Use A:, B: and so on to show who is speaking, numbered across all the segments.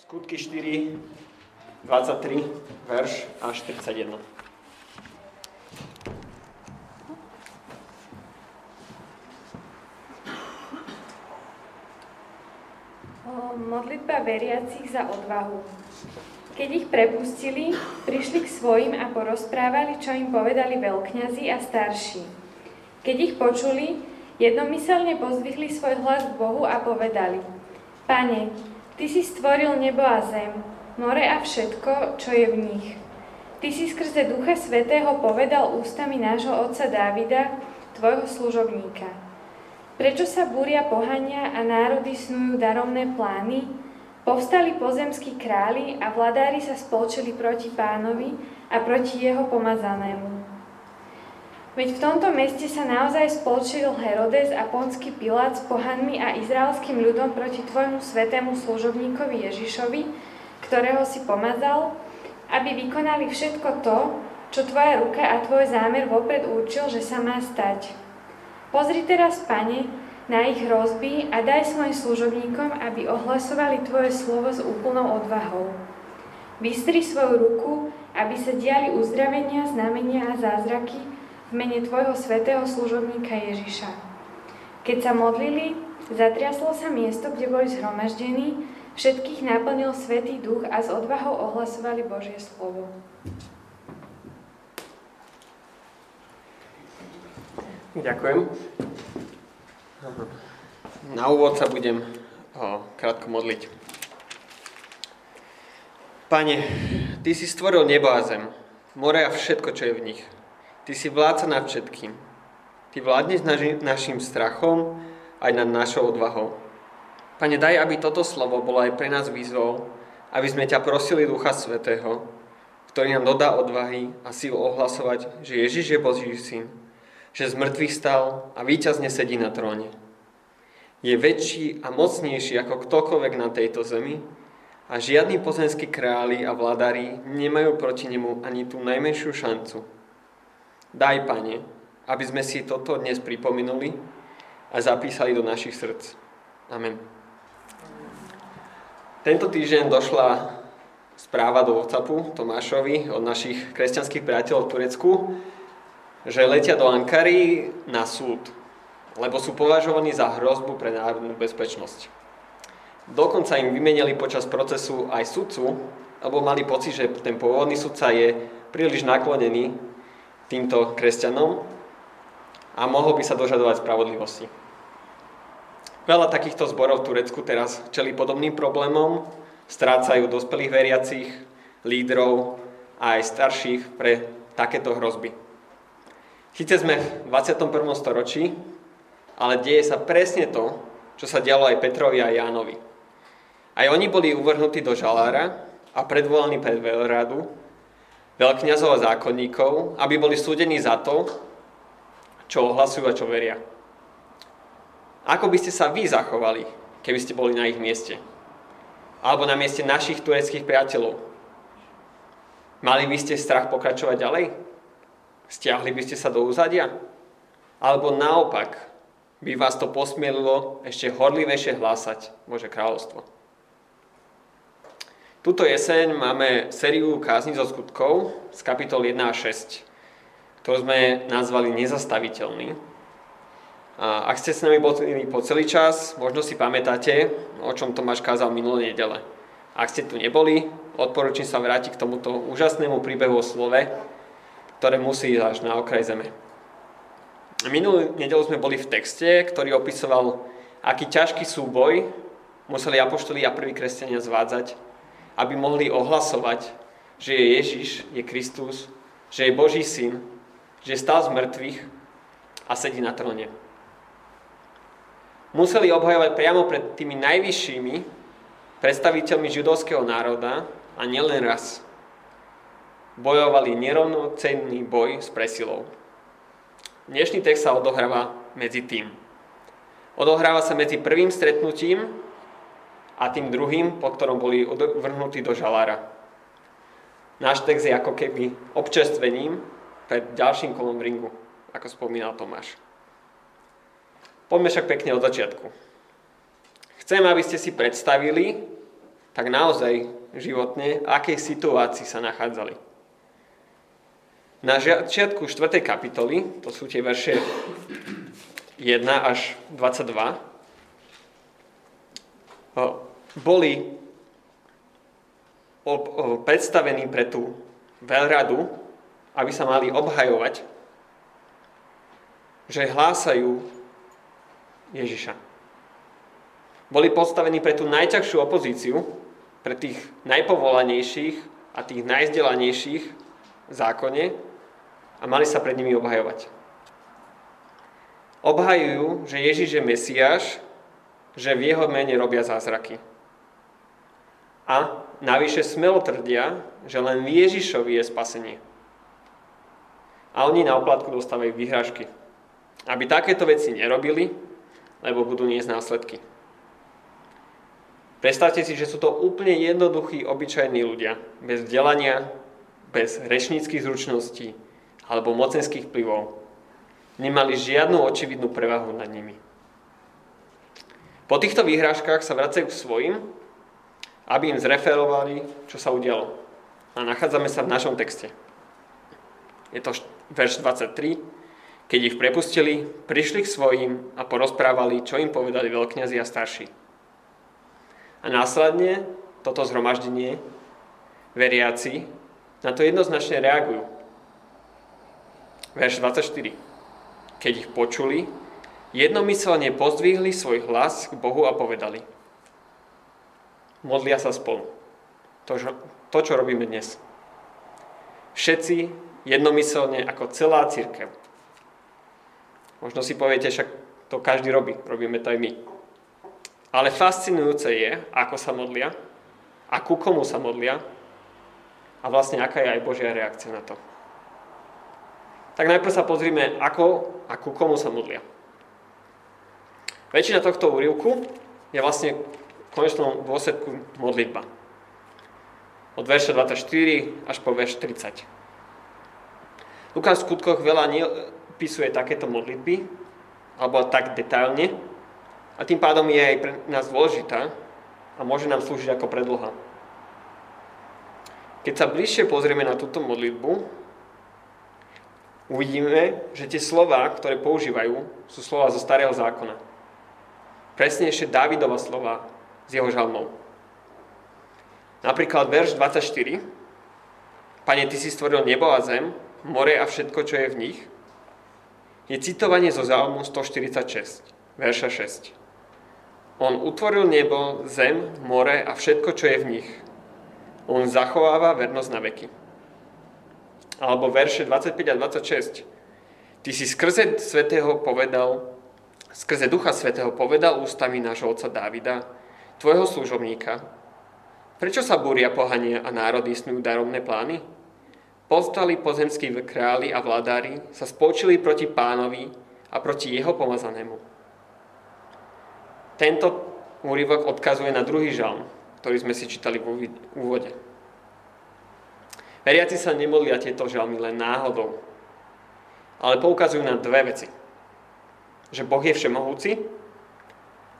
A: Skutky 4, 23, verš až 41.
B: Modlitba veriacich za odvahu. Keď ich prepustili, prišli k svojim a porozprávali, čo im povedali veľkňazi a starší. Keď ich počuli, jednomyselne pozdvihli svoj hlas k Bohu a povedali Pane, Ty si stvoril nebo a zem, more a všetko, čo je v nich. Ty si skrze Ducha Svetého povedal ústami nášho otca Dávida, tvojho služobníka. Prečo sa búria pohania a národy snujú darovné plány? Povstali pozemskí králi a vladári sa spolčili proti pánovi a proti jeho pomazanému. Veď v tomto meste sa naozaj spolčil Herodes a ponský Pilát s pohanmi a izraelským ľudom proti tvojmu svetému služobníkovi Ježišovi, ktorého si pomazal, aby vykonali všetko to, čo tvoja ruka a tvoj zámer vopred určil, že sa má stať. Pozri teraz, Pane, na ich hrozby a daj svojim služobníkom, aby ohlasovali Tvoje slovo s úplnou odvahou. Vystri svoju ruku, aby sa diali uzdravenia, znamenia a zázraky v mene Tvojho svetého služobníka Ježiša. Keď sa modlili, zatriaslo sa miesto, kde boli zhromaždení, všetkých naplnil Svetý duch a s odvahou ohlasovali Božie slovo.
A: Ďakujem. Na úvod sa budem o, krátko modliť. Pane, Ty si stvoril nebo a zem, more a všetko, čo je v nich. Ty si vládca nad všetkým. Ty vládneš naši, našim strachom aj nad našou odvahou. Pane, daj, aby toto slovo bolo aj pre nás výzvou, aby sme ťa prosili Ducha Svetého, ktorý nám dodá odvahy a sílu ohlasovať, že Ježiš je Boží syn, že z mŕtvych stal a víťazne sedí na tróne. Je väčší a mocnejší ako ktokoľvek na tejto zemi a žiadni pozemskí králi a vládari nemajú proti nemu ani tú najmenšiu šancu. Daj, Pane, aby sme si toto dnes pripomenuli a zapísali do našich srdc. Amen. Tento týždeň došla správa do WhatsAppu Tomášovi od našich kresťanských priateľov v Turecku, že letia do Ankary na súd, lebo sú považovaní za hrozbu pre národnú bezpečnosť. Dokonca im vymenili počas procesu aj sudcu, lebo mali pocit, že ten pôvodný sudca je príliš naklonený týmto kresťanom a mohol by sa dožadovať spravodlivosti. Veľa takýchto zborov v Turecku teraz čeli podobným problémom, strácajú dospelých veriacich, lídrov a aj starších pre takéto hrozby. Síce sme v 21. storočí, ale deje sa presne to, čo sa dialo aj Petrovi a Jánovi. Aj oni boli uvrhnutí do žalára a predvolaní pred veľradu, veľkňazov a zákonníkov, aby boli súdení za to, čo ohlasujú a čo veria. Ako by ste sa vy zachovali, keby ste boli na ich mieste? Alebo na mieste našich tureckých priateľov? Mali by ste strach pokračovať ďalej? Stiahli by ste sa do úzadia? Alebo naopak, by vás to posmielilo ešte horlivejšie hlásať Bože kráľovstvo. Tuto jeseň máme sériu kázni zo skutkov z kapitol 1 a 6, ktorú sme nazvali Nezastaviteľný. A ak ste s nami boli po celý čas, možno si pamätáte, o čom Tomáš kázal minulé nedele. Ak ste tu neboli, odporúčam sa vrátiť k tomuto úžasnému príbehu o slove, ktoré musí ísť až na okraj zeme. Minulú nedelu sme boli v texte, ktorý opisoval, aký ťažký súboj museli apoštoli a prví kresťania zvádzať, aby mohli ohlasovať, že je Ježiš, je Kristus, že je Boží syn, že stal z mŕtvych a sedí na tróne. Museli obhajovať priamo pred tými najvyššími predstaviteľmi židovského národa a nielen raz bojovali nerovnocenný boj s presilou. Dnešný text sa odohráva medzi tým. Odohráva sa medzi prvým stretnutím a tým druhým, po ktorom boli vrhnutí do žalára. Náš text je ako keby občerstvením pred ďalším kolom ringu, ako spomínal Tomáš. Poďme však pekne od začiatku. Chcem, aby ste si predstavili, tak naozaj životne, akej situácii sa nachádzali. Na začiatku 4. kapitoly, to sú tie verše 1 až 22, boli predstavení pre tú veľradu, aby sa mali obhajovať, že hlásajú Ježiša. Boli postavení pre tú najťažšiu opozíciu, pre tých najpovolanejších a tých najzdelanejších v zákone a mali sa pred nimi obhajovať. Obhajujú, že Ježiš je Mesiáš, že v jeho mene robia zázraky. A navyše smelo tvrdia, že len Ježišovi je spasenie. A oni na oplatku dostávajú vyhrážky. Aby takéto veci nerobili, lebo budú niesť následky. Predstavte si, že sú to úplne jednoduchí, obyčajní ľudia, bez vzdelania, bez rečníckých zručností alebo mocenských vplyvov. Nemali žiadnu očividnú prevahu nad nimi. Po týchto výhrážkach sa vracajú k svojim, aby im zreferovali, čo sa udialo. A nachádzame sa v našom texte. Je to verš 23. Keď ich prepustili, prišli k svojim a porozprávali, čo im povedali veľkňazi a starší. A následne toto zhromaždenie, veriaci, na to jednoznačne reagujú. Verš 24. Keď ich počuli, jednomyselne pozdvihli svoj hlas k Bohu a povedali. Modlia sa spolu. To, to čo robíme dnes. Všetci jednomyselne ako celá církev. Možno si poviete, však to každý robí. Robíme to aj my. Ale fascinujúce je, ako sa modlia a ku komu sa modlia a vlastne aká je aj Božia reakcia na to. Tak najprv sa pozrime, ako a ku komu sa modlia. Väčšina tohto úrivku je vlastne v konečnom dôsledku modlitba. Od verša 24 až po verš 30. Lukáš v skutkoch veľa neopisuje takéto modlitby, alebo tak detailne, a tým pádom je aj pre nás dôležitá a môže nám slúžiť ako predloha. Keď sa bližšie pozrieme na túto modlitbu, uvidíme, že tie slova, ktoré používajú, sú slova zo starého zákona. Presnejšie Dávidova slova z jeho žalmov. Napríklad verš 24. Pane, Ty si stvoril nebo a zem, more a všetko, čo je v nich, je citovanie zo Žalmu 146, verša 6. On utvoril nebo, zem, more a všetko, čo je v nich. On zachováva vernosť na veky. Alebo verše 25 a 26. Ty si skrze svetého povedal, skrze Ducha Svetého povedal ústami nášho otca Dávida, tvojho služobníka, prečo sa búria pohania a národy snujú daromné plány? Povstali pozemskí králi a vládári, sa spolčili proti pánovi a proti jeho pomazanému. Tento úryvok odkazuje na druhý žalm, ktorý sme si čítali v úvode. Veriaci sa nemodlia tieto žalmy len náhodou, ale poukazujú na dve veci. Že Boh je všemohúci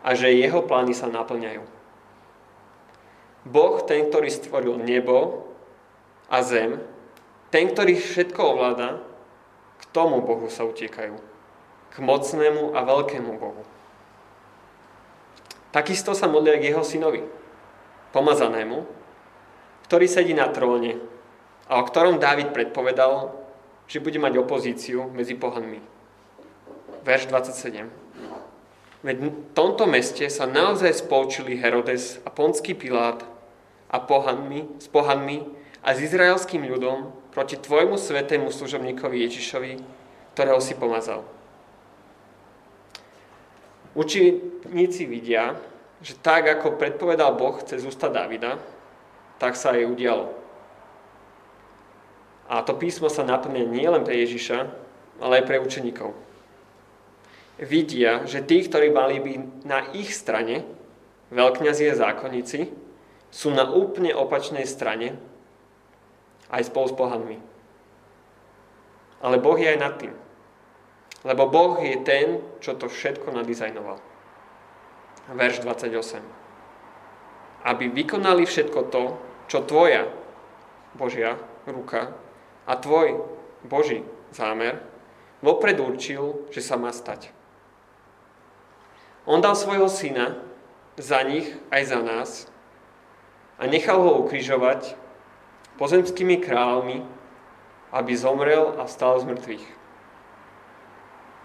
A: a že jeho plány sa naplňajú. Boh, ten, ktorý stvoril nebo a zem, ten, ktorý všetko ovláda, k tomu Bohu sa utiekajú. K mocnému a veľkému Bohu. Takisto sa modlia k jeho synovi, pomazanému, ktorý sedí na tróne a o ktorom Dávid predpovedal, že bude mať opozíciu medzi pohanmi. Verš 27. Veď v tomto meste sa naozaj spolčili Herodes a Ponský Pilát a pohanmi, s pohanmi a s izraelským ľudom proti tvojmu svetému služobníkovi Ježišovi, ktorého si pomazal. Učeníci vidia, že tak, ako predpovedal Boh cez ústa Davida, tak sa aj udialo. A to písmo sa naplňa nielen pre Ježiša, ale aj pre učeníkov. Vidia, že tí, ktorí mali byť na ich strane, veľkňazi a zákonníci, sú na úplne opačnej strane, aj spolu s pohanmi. Ale Boh je aj nad tým. Lebo Boh je ten, čo to všetko nadizajnoval. Verš 28. aby vykonali všetko to, čo tvoja Božia ruka a tvoj Boží zámer vopred určil, že sa má stať. On dal svojho syna za nich aj za nás a nechal ho ukrižovať pozemskými kráľmi, aby zomrel a vstal z mŕtvych.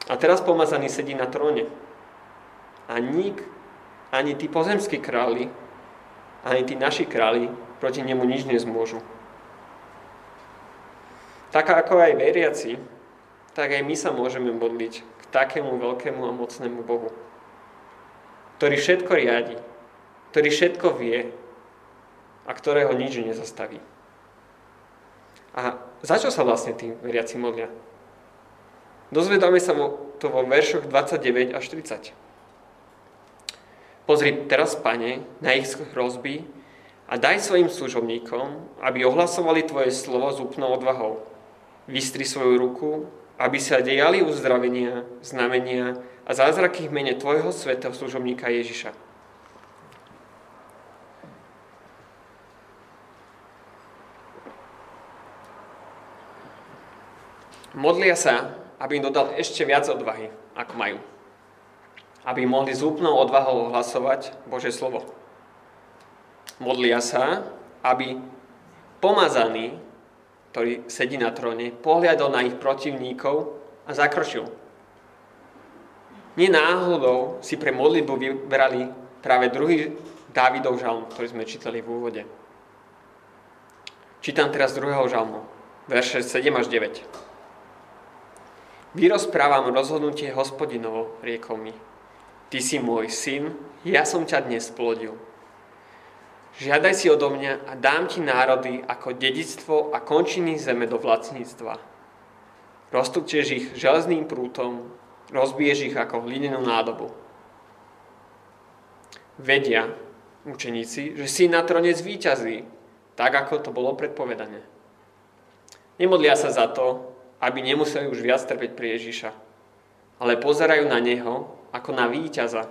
A: A teraz pomazaný sedí na tróne. A nik, ani tí pozemskí králi, ani tí naši králi proti nemu nič nezmôžu. Tak ako aj veriaci, tak aj my sa môžeme modliť k takému veľkému a mocnému Bohu, ktorý všetko riadi, ktorý všetko vie a ktorého nič nezastaví. A za čo sa vlastne tí veriaci modlia? Dozvedáme sa to vo veršoch 29 až 30. Pozri teraz, pane, na ich hrozby a daj svojim služobníkom, aby ohlasovali tvoje slovo s úplnou odvahou. Vystri svoju ruku, aby sa dejali uzdravenia, znamenia a zázraky v mene tvojho svetého služobníka Ježiša. Modlia sa, aby im dodal ešte viac odvahy, ako majú. Aby mohli s úplnou odvahou ohlasovať Bože slovo. Modlia sa, aby pomazaný, ktorý sedí na tróne, pohľadol na ich protivníkov a zakročil. Nie náhodou si pre modlitbu vyberali práve druhý Dávidov žalm, ktorý sme čítali v úvode. Čítam teraz druhého žalmu, verše 7 až 9. Vyrozprávam rozhodnutie hospodinovo, riekol mi. Ty si môj syn, ja som ťa dnes splodil. Žiadaj si odo mňa a dám ti národy ako dedictvo a končiny zeme do vlastníctva. Roztúčeš ich železným prútom, rozbiješ ich ako hlinenú nádobu. Vedia učeníci, že si na trone zvýťazí, tak ako to bolo predpovedané. Nemodlia sa za to, aby nemuseli už viac trpeť pri Ježiša, ale pozerajú na Neho ako na víťaza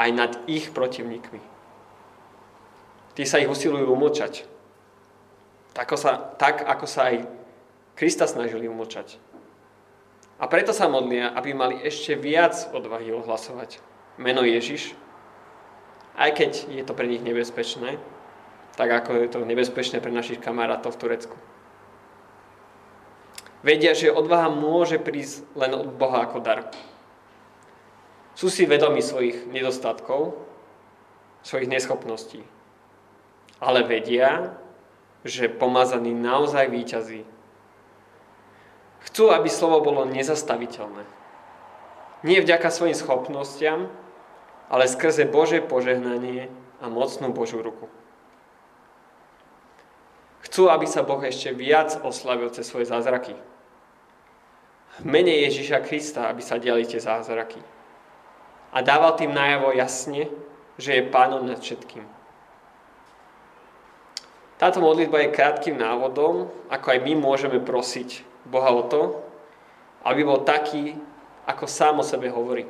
A: aj nad ich protivníkmi. Tí sa ich usilujú umlčať. Tak, sa, tak ako sa aj Krista snažili umlčať. A preto sa modlia, aby mali ešte viac odvahy ohlasovať meno Ježiš, aj keď je to pre nich nebezpečné, tak ako je to nebezpečné pre našich kamarátov v Turecku. Vedia, že odvaha môže prísť len od Boha ako dar. Sú si vedomi svojich nedostatkov, svojich neschopností. Ale vedia, že pomazaný naozaj výťazí. Chcú, aby slovo bolo nezastaviteľné. Nie vďaka svojim schopnostiam, ale skrze Bože požehnanie a mocnú Božú ruku. Chcú, aby sa Boh ešte viac oslavil cez svoje zázraky. V mene Ježiša Krista, aby sa diali tie zázraky. A dával tým najavo jasne, že je pánom nad všetkým. Táto modlitba je krátkým návodom, ako aj my môžeme prosiť Boha o to, aby bol taký, ako sám o sebe hovorí.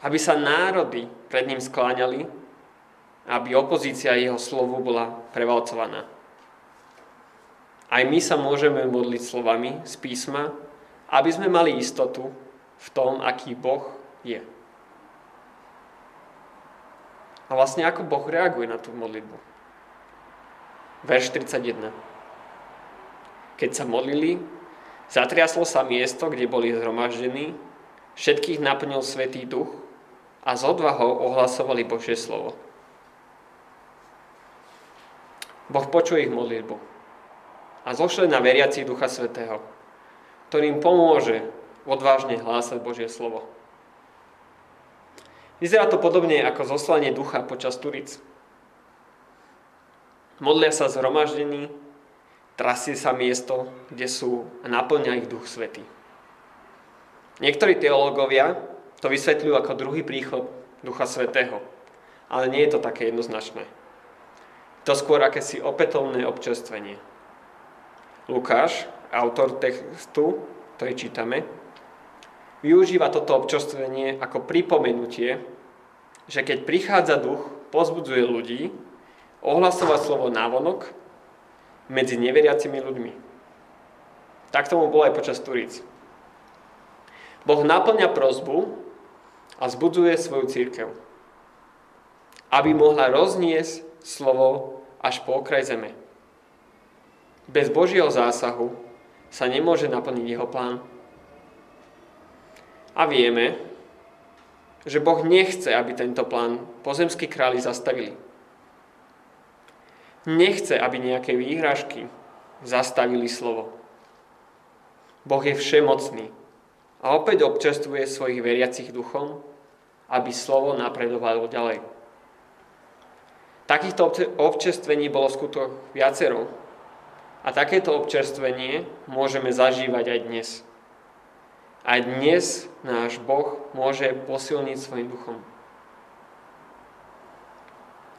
A: Aby sa národy pred ním skláňali aby opozícia jeho slovu bola prevalcovaná. Aj my sa môžeme modliť slovami z písma, aby sme mali istotu v tom, aký Boh je. A vlastne ako Boh reaguje na tú modlitbu. Verš 31. Keď sa modlili, zatriaslo sa miesto, kde boli zhromaždení, všetkých naplnil Svetý Duch a z odvahou ohlasovali Božie slovo. Boh počuje ich modlitbu a zošle na veriacich Ducha Svetého, ktorým pomôže odvážne hlásať Božie slovo. Vyzerá to podobne ako zoslanie ducha počas Turic. Modlia sa zhromaždení, trasie sa miesto, kde sú a naplňa ich duch svetý. Niektorí teológovia to vysvetľujú ako druhý príchod ducha svetého, ale nie je to také jednoznačné to skôr akési opätovné občerstvenie. Lukáš, autor textu, ktorý čítame, využíva toto občerstvenie ako pripomenutie, že keď prichádza duch, pozbudzuje ľudí ohlasovať slovo návonok medzi neveriacimi ľuďmi. Tak tomu bolo aj počas Turíc. Boh naplňa prozbu a zbudzuje svoju církev, aby mohla rozniesť slovo až po okraj zeme. Bez Božieho zásahu sa nemôže naplniť jeho plán. A vieme, že Boh nechce, aby tento plán pozemskí králi zastavili. Nechce, aby nejaké výhražky zastavili slovo. Boh je všemocný a opäť občerstvuje svojich veriacich duchom, aby slovo napredovalo ďalej. Takýchto občerstvení bolo skutok viacero a takéto občerstvenie môžeme zažívať aj dnes. Aj dnes náš Boh môže posilniť svojim duchom.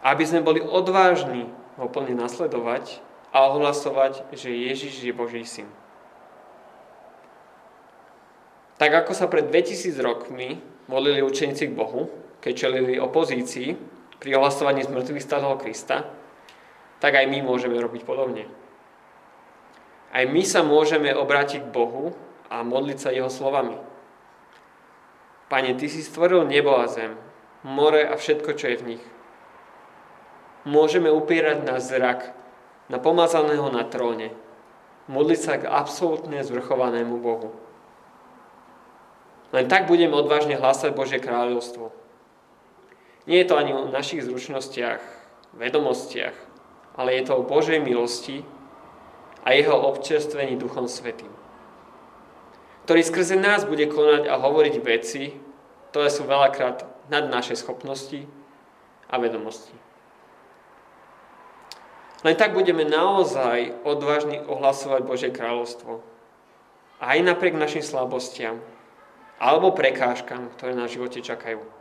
A: Aby sme boli odvážni ho plne nasledovať a ohlasovať, že Ježiš je Boží syn. Tak ako sa pred 2000 rokmi molili učeníci k Bohu, keď čelili opozícii pri ohlasovaní zmrtvých stáleho Krista, tak aj my môžeme robiť podobne. Aj my sa môžeme obrátiť k Bohu a modliť sa Jeho slovami. Pane, Ty si stvoril nebo a zem, more a všetko, čo je v nich. Môžeme upierať na zrak, na pomazaného na tróne, modliť sa k absolútne zvrchovanému Bohu. Len tak budeme odvážne hlásať Božie kráľovstvo. Nie je to ani o našich zručnostiach, vedomostiach, ale je to o Božej milosti a jeho občerstvení Duchom Svetým. Ktorý skrze nás bude konať a hovoriť veci, ktoré sú veľakrát nad naše schopnosti a vedomosti. Len tak budeme naozaj odvážni ohlasovať Božie kráľovstvo. Aj napriek našim slabostiam, alebo prekážkam, ktoré na živote čakajú.